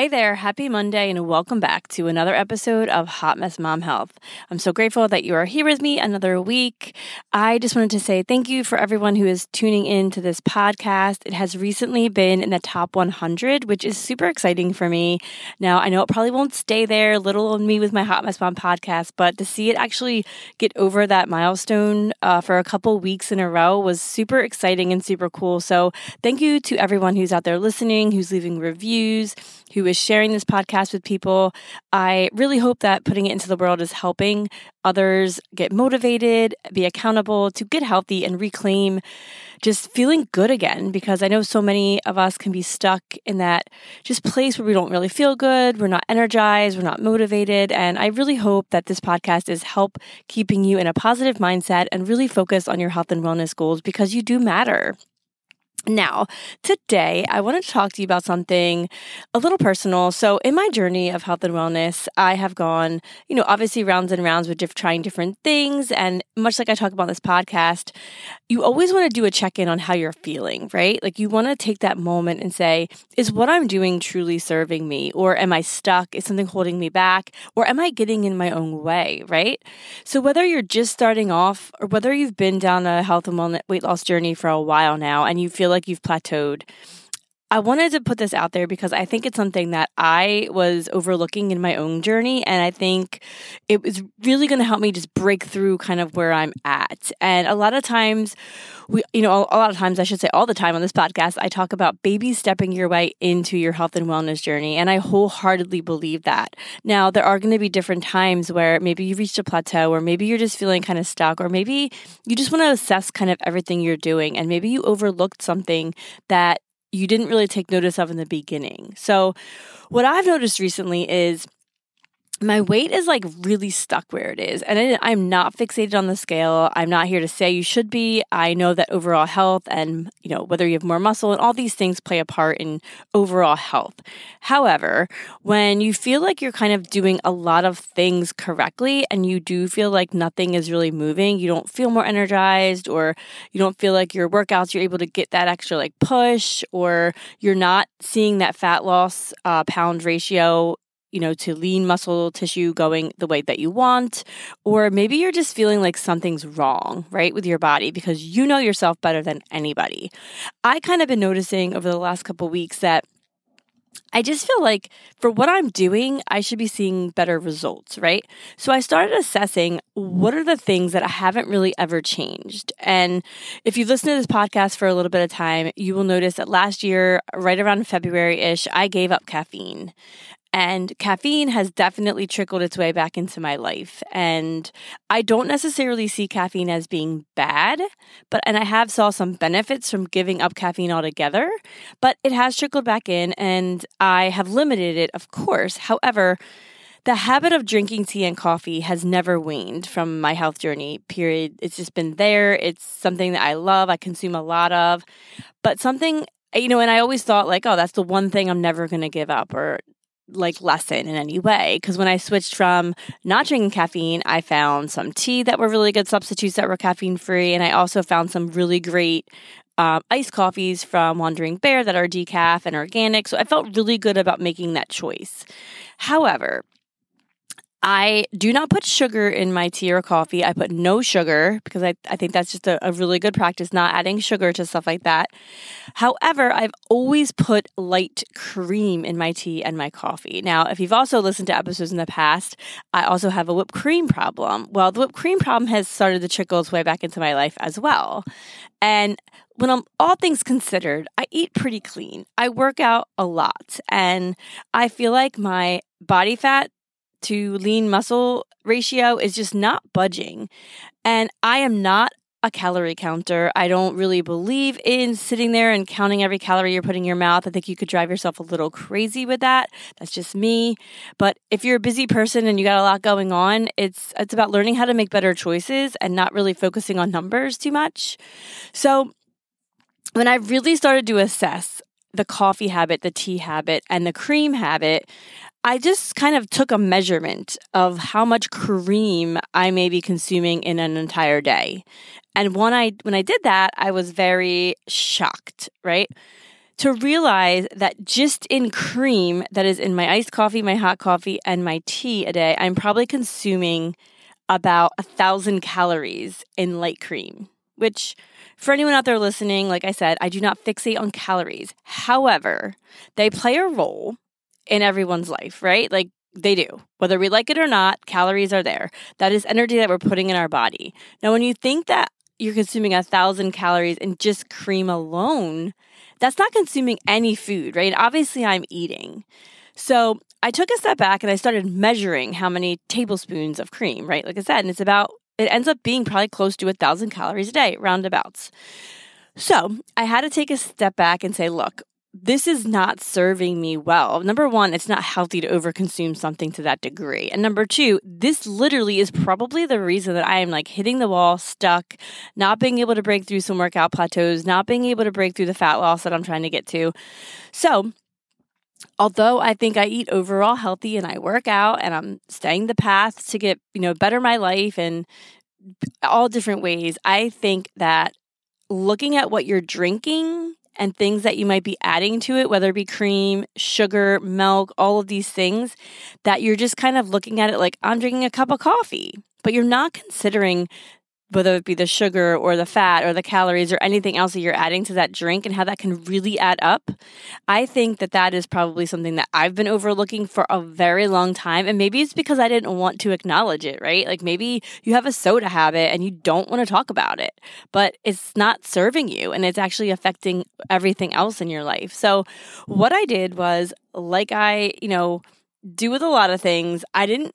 Hey there, happy Monday, and welcome back to another episode of Hot Mess Mom Health. I'm so grateful that you are here with me another week. I just wanted to say thank you for everyone who is tuning in to this podcast. It has recently been in the top 100, which is super exciting for me. Now, I know it probably won't stay there, little on me with my Hot Mess Mom podcast, but to see it actually get over that milestone uh, for a couple weeks in a row was super exciting and super cool. So, thank you to everyone who's out there listening, who's leaving reviews who is sharing this podcast with people. I really hope that putting it into the world is helping others get motivated, be accountable to get healthy and reclaim just feeling good again because I know so many of us can be stuck in that just place where we don't really feel good, we're not energized, we're not motivated, and I really hope that this podcast is help keeping you in a positive mindset and really focus on your health and wellness goals because you do matter. Now, today I want to talk to you about something a little personal. So, in my journey of health and wellness, I have gone, you know, obviously rounds and rounds with diff- trying different things. And much like I talk about this podcast, you always want to do a check in on how you're feeling, right? Like, you want to take that moment and say, is what I'm doing truly serving me? Or am I stuck? Is something holding me back? Or am I getting in my own way, right? So, whether you're just starting off or whether you've been down a health and wellness weight loss journey for a while now and you feel feel like you've plateaued. I wanted to put this out there because I think it's something that I was overlooking in my own journey. And I think it was really going to help me just break through kind of where I'm at. And a lot of times, we, you know, a lot of times, I should say all the time on this podcast, I talk about baby stepping your way into your health and wellness journey. And I wholeheartedly believe that. Now, there are going to be different times where maybe you reached a plateau, or maybe you're just feeling kind of stuck, or maybe you just want to assess kind of everything you're doing. And maybe you overlooked something that you didn't really take notice of in the beginning. So, what I've noticed recently is my weight is like really stuck where it is. And I, am not fixated on the scale. I'm not here to say you should be. I know that overall health and, you know, whether you have more muscle and all these things play a part in overall health. However, when you feel like you're kind of doing a lot of things correctly and you do feel like nothing is really moving, you don't feel more energized or you don't feel like your workouts, you're able to get that extra like push or you're not seeing that fat loss uh, pound ratio you know, to lean muscle tissue going the way that you want. Or maybe you're just feeling like something's wrong, right, with your body because you know yourself better than anybody. I kind of been noticing over the last couple weeks that I just feel like for what I'm doing, I should be seeing better results, right? So I started assessing what are the things that I haven't really ever changed. And if you've listened to this podcast for a little bit of time, you will notice that last year, right around February ish, I gave up caffeine. And caffeine has definitely trickled its way back into my life. And I don't necessarily see caffeine as being bad, but and I have saw some benefits from giving up caffeine altogether, but it has trickled back in and I have limited it, of course. However, the habit of drinking tea and coffee has never waned from my health journey, period. It's just been there. It's something that I love, I consume a lot of, but something you know, and I always thought like, oh, that's the one thing I'm never going to give up or like lessen in any way because when I switched from not drinking caffeine, I found some tea that were really good substitutes that were caffeine free, and I also found some really great um, iced coffees from Wandering Bear that are decaf and organic. So I felt really good about making that choice. However, I do not put sugar in my tea or coffee. I put no sugar because I, I think that's just a, a, really good practice, not adding sugar to stuff like that. However, I've always put light cream in my tea and my coffee. Now, if you've also listened to episodes in the past, I also have a whipped cream problem. Well, the whipped cream problem has started to trickle its way back into my life as well. And when I'm all things considered, I eat pretty clean. I work out a lot and I feel like my body fat to lean muscle ratio is just not budging. And I am not a calorie counter. I don't really believe in sitting there and counting every calorie you're putting in your mouth. I think you could drive yourself a little crazy with that. That's just me. But if you're a busy person and you got a lot going on, it's it's about learning how to make better choices and not really focusing on numbers too much. So when I really started to assess the coffee habit, the tea habit, and the cream habit, I just kind of took a measurement of how much cream I may be consuming in an entire day. And when I when I did that, I was very shocked, right? To realize that just in cream that is in my iced coffee, my hot coffee, and my tea a day, I'm probably consuming about a thousand calories in light cream, which for anyone out there listening, like I said, I do not fixate on calories. However, they play a role in everyone's life, right? Like they do. Whether we like it or not, calories are there. That is energy that we're putting in our body. Now, when you think that you're consuming a thousand calories in just cream alone, that's not consuming any food, right? Obviously, I'm eating. So I took a step back and I started measuring how many tablespoons of cream, right? Like I said, and it's about, it ends up being probably close to a thousand calories a day, roundabouts. So I had to take a step back and say, look, this is not serving me well. Number one, it's not healthy to overconsume something to that degree. And number two, this literally is probably the reason that I am like hitting the wall, stuck, not being able to break through some workout plateaus, not being able to break through the fat loss that I'm trying to get to. So, although I think I eat overall healthy and I work out and I'm staying the path to get, you know, better my life and all different ways, I think that looking at what you're drinking and things that you might be adding to it, whether it be cream, sugar, milk, all of these things, that you're just kind of looking at it like I'm drinking a cup of coffee, but you're not considering whether it be the sugar or the fat or the calories or anything else that you're adding to that drink and how that can really add up. I think that that is probably something that I've been overlooking for a very long time. And maybe it's because I didn't want to acknowledge it, right? Like maybe you have a soda habit and you don't want to talk about it, but it's not serving you and it's actually affecting everything else in your life. So what I did was, like I, you know, do with a lot of things, I didn't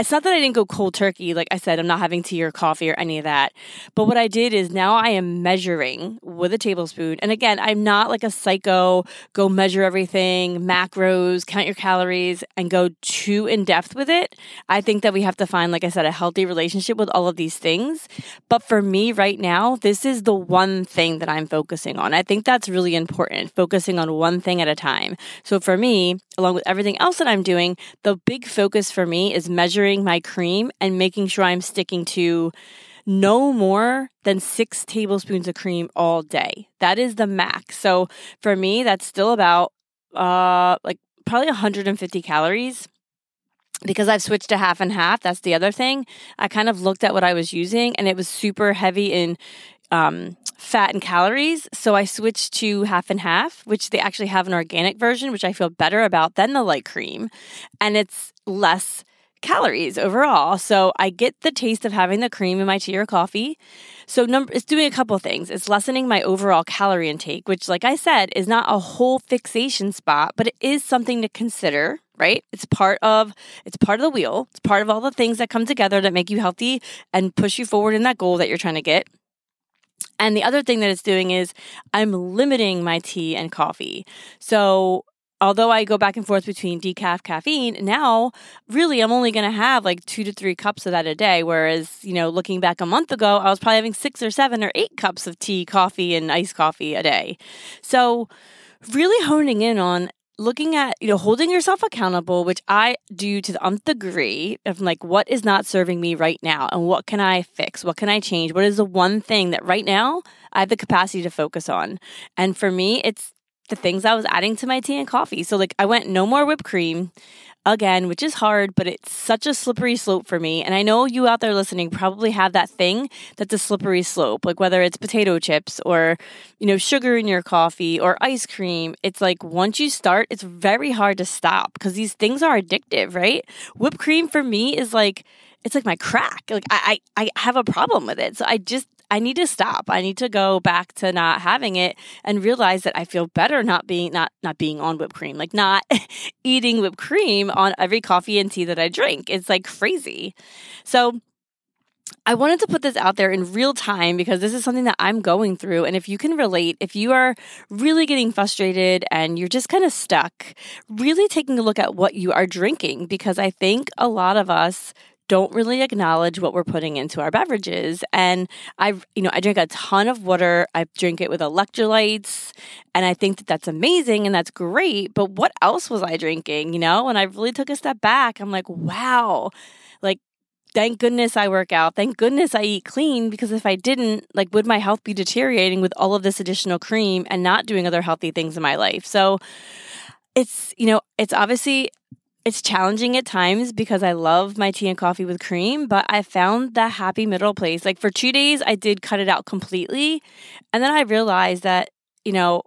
it's not that I didn't go cold turkey. Like I said, I'm not having tea or coffee or any of that. But what I did is now I am measuring with a tablespoon. And again, I'm not like a psycho, go measure everything, macros, count your calories, and go too in depth with it. I think that we have to find, like I said, a healthy relationship with all of these things. But for me right now, this is the one thing that I'm focusing on. I think that's really important, focusing on one thing at a time. So for me, along with everything else that I'm doing, the big focus for me is my cream and making sure I'm sticking to no more than six tablespoons of cream all day. That is the max. So for me, that's still about uh like probably 150 calories because I've switched to half and half, that's the other thing. I kind of looked at what I was using and it was super heavy in um, fat and calories. So I switched to half and half, which they actually have an organic version, which I feel better about than the light cream. And it's less calories overall. So I get the taste of having the cream in my tea or coffee. So number it's doing a couple things. It's lessening my overall calorie intake, which like I said is not a whole fixation spot, but it is something to consider, right? It's part of it's part of the wheel. It's part of all the things that come together that make you healthy and push you forward in that goal that you're trying to get. And the other thing that it's doing is I'm limiting my tea and coffee. So although I go back and forth between decaf caffeine, now really I'm only going to have like two to three cups of that a day. Whereas, you know, looking back a month ago, I was probably having six or seven or eight cups of tea, coffee, and iced coffee a day. So, really honing in on looking at you know holding yourself accountable which i do to the nth degree of like what is not serving me right now and what can i fix what can i change what is the one thing that right now I have the capacity to focus on. And for me, it's the things I was adding to my tea and coffee. So, like, I went no more whipped cream again, which is hard, but it's such a slippery slope for me. And I know you out there listening probably have that thing that's a slippery slope, like whether it's potato chips or, you know, sugar in your coffee or ice cream. It's like once you start, it's very hard to stop because these things are addictive, right? Whipped cream for me is like, it's like my crack. Like I, I, I have a problem with it. So I just I need to stop. I need to go back to not having it and realize that I feel better not being not not being on whipped cream, like not eating whipped cream on every coffee and tea that I drink. It's like crazy. So I wanted to put this out there in real time because this is something that I'm going through. And if you can relate, if you are really getting frustrated and you're just kind of stuck, really taking a look at what you are drinking because I think a lot of us don't really acknowledge what we're putting into our beverages. And I, you know, I drink a ton of water. I drink it with electrolytes, and I think that that's amazing and that's great. But what else was I drinking? You know, and I really took a step back. I'm like, wow, like. Thank goodness I work out. Thank goodness I eat clean because if I didn't, like, would my health be deteriorating with all of this additional cream and not doing other healthy things in my life? So it's, you know, it's obviously it's challenging at times because I love my tea and coffee with cream, but I found that happy middle place. Like for two days, I did cut it out completely. And then I realized that, you know,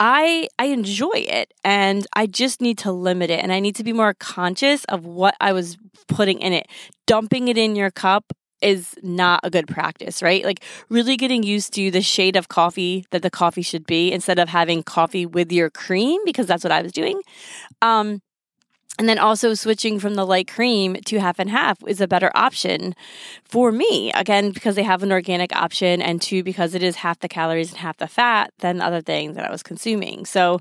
I I enjoy it and I just need to limit it and I need to be more conscious of what I was putting in it. Dumping it in your cup is not a good practice, right? Like really getting used to the shade of coffee that the coffee should be instead of having coffee with your cream because that's what I was doing. Um and then also switching from the light cream to half and half is a better option for me. Again, because they have an organic option, and two, because it is half the calories and half the fat than other things that I was consuming. So,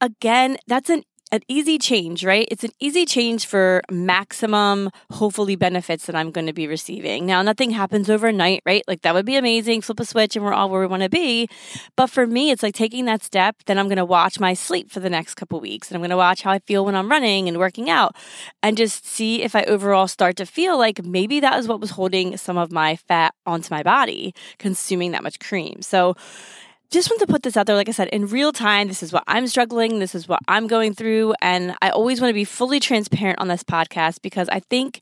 again, that's an an easy change, right? It's an easy change for maximum, hopefully, benefits that I'm going to be receiving. Now, nothing happens overnight, right? Like that would be amazing. Flip a switch and we're all where we want to be. But for me, it's like taking that step. Then I'm going to watch my sleep for the next couple weeks and I'm going to watch how I feel when I'm running and working out and just see if I overall start to feel like maybe that is what was holding some of my fat onto my body, consuming that much cream. So, just want to put this out there. Like I said, in real time, this is what I'm struggling. This is what I'm going through. And I always want to be fully transparent on this podcast because I think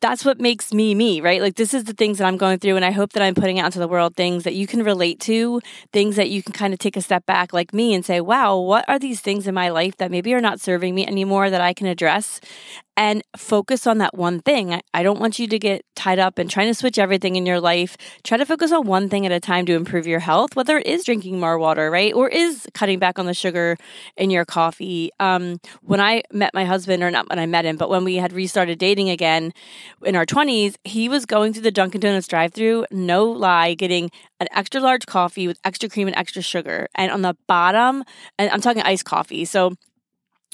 that's what makes me me, right? Like this is the things that I'm going through and I hope that I'm putting out into the world things that you can relate to, things that you can kind of take a step back like me and say, "Wow, what are these things in my life that maybe are not serving me anymore that I can address?" And focus on that one thing. I, don't want you to get tied up in trying to switch everything in your life. Try to focus on one thing at a time to improve your health, whether it is drinking more water, right? Or is cutting back on the sugar in your coffee. Um, when I met my husband, or not when I met him, but when we had restarted dating again in our 20s, he was going through the Dunkin' Donuts drive through, no lie, getting an extra large coffee with extra cream and extra sugar. And on the bottom, and I'm talking iced coffee. So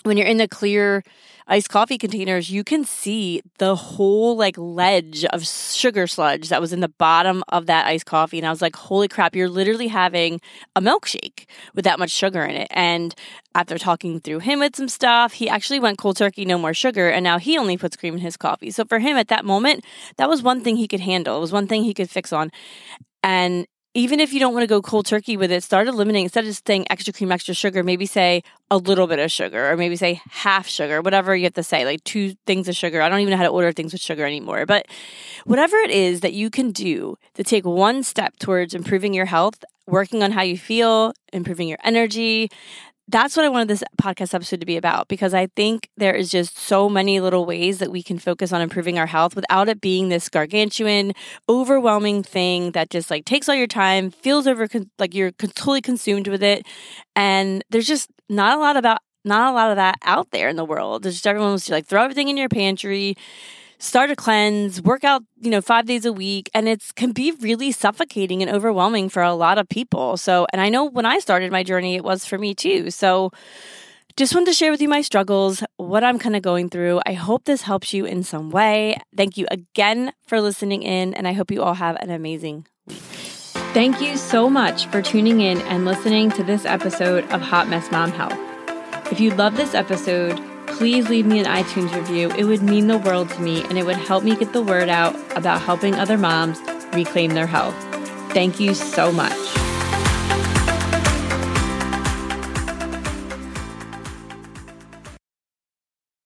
when you're in the clear iced coffee containers, you can see the whole like ledge of sugar sludge that was in the bottom of that iced coffee. And I was like, holy crap, you're literally having a milkshake with that much sugar in it. And after talking through him with some stuff, he actually went cold turkey, no more sugar. And now he only puts cream in his coffee. So for him at that moment, that was one thing he could handle. It was one thing he could fix on. And even if you don't want to go cold turkey with it, start eliminating instead of saying extra cream, extra sugar, maybe say a little bit of sugar or maybe say half sugar, whatever you have to say, like two things of sugar. I don't even know how to order things with sugar anymore. But whatever it is that you can do to take one step towards improving your health, working on how you feel, improving your energy, that's what I wanted this podcast episode to be about because I think there is just so many little ways that we can focus on improving our health without it being this gargantuan, overwhelming thing that just like takes all your time, feels over like you're totally consumed with it. And there's just not a lot about not a lot of that out there in the world. There's just everyone to like throw everything in your pantry, start a cleanse, work out, you know, five days a week. And it can be really suffocating and overwhelming for a lot of people. So, and I know when I started my journey, it was for me too. So, just wanted to share with you my struggles, what I'm kind of going through. I hope this helps you in some way. Thank you again for listening in, and I hope you all have an amazing week. Thank you so much for tuning in and listening to this episode of Hot Mess Mom Health. If you love this episode, please leave me an iTunes review. It would mean the world to me and it would help me get the word out about helping other moms reclaim their health. Thank you so much.